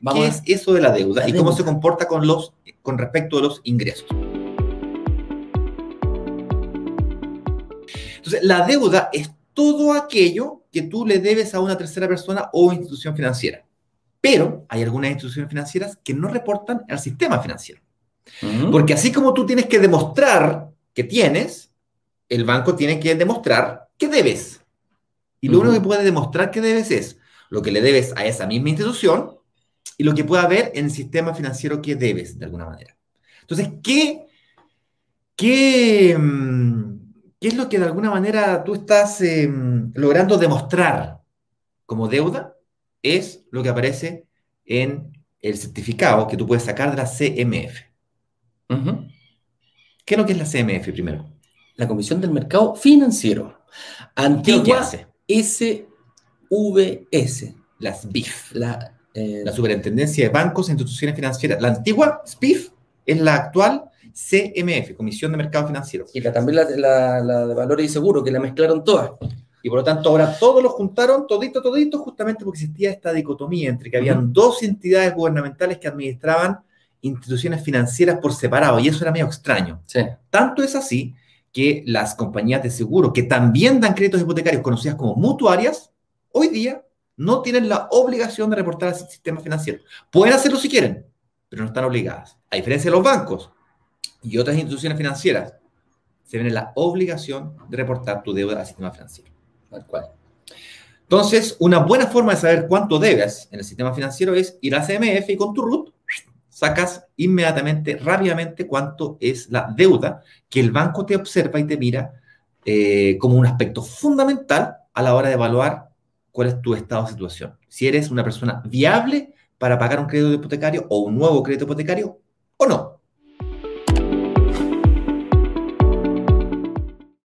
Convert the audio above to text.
¿Qué es eso de la deuda y cómo se comporta con, los, con respecto a los ingresos? Entonces, la deuda es todo aquello que tú le debes a una tercera persona o institución financiera. Pero hay algunas instituciones financieras que no reportan al sistema financiero. Porque así como tú tienes que demostrar que tienes, el banco tiene que demostrar que debes. Y lo único que puede demostrar que debes es lo que le debes a esa misma institución y lo que pueda haber en el sistema financiero que debes, de alguna manera. Entonces, ¿qué, qué, mm, qué es lo que de alguna manera tú estás em, logrando demostrar como deuda? Es lo que aparece en el certificado que tú puedes sacar de la CMF. ¿Qué es lo que es la CMF primero? La Comisión del Mercado Financiero. Antigua SVS. Las BIF. La eh, la Superintendencia de Bancos e Instituciones Financieras. La antigua SPIF es la actual CMF, Comisión de Mercado Financiero. Y también la, de Valores y Seguros, que la mezclaron todas. Y por lo tanto, ahora todos los juntaron, todito, todito, justamente porque existía esta dicotomía entre que habían dos entidades gubernamentales que administraban instituciones financieras por separado, y eso era medio extraño. Tanto es así que las compañías de seguro, que también dan créditos hipotecarios conocidas como mutuarias, hoy día no tienen la obligación de reportar al sistema financiero. Pueden hacerlo si quieren, pero no están obligadas. A diferencia de los bancos y otras instituciones financieras, se ven la obligación de reportar tu deuda al sistema financiero. Tal. Entonces, una buena forma de saber cuánto debes en el sistema financiero es ir a CMF y con tu RUT sacas inmediatamente, rápidamente, cuánto es la deuda que el banco te observa y te mira eh, como un aspecto fundamental a la hora de evaluar cuál es tu estado de situación. Si eres una persona viable para pagar un crédito hipotecario o un nuevo crédito hipotecario o no.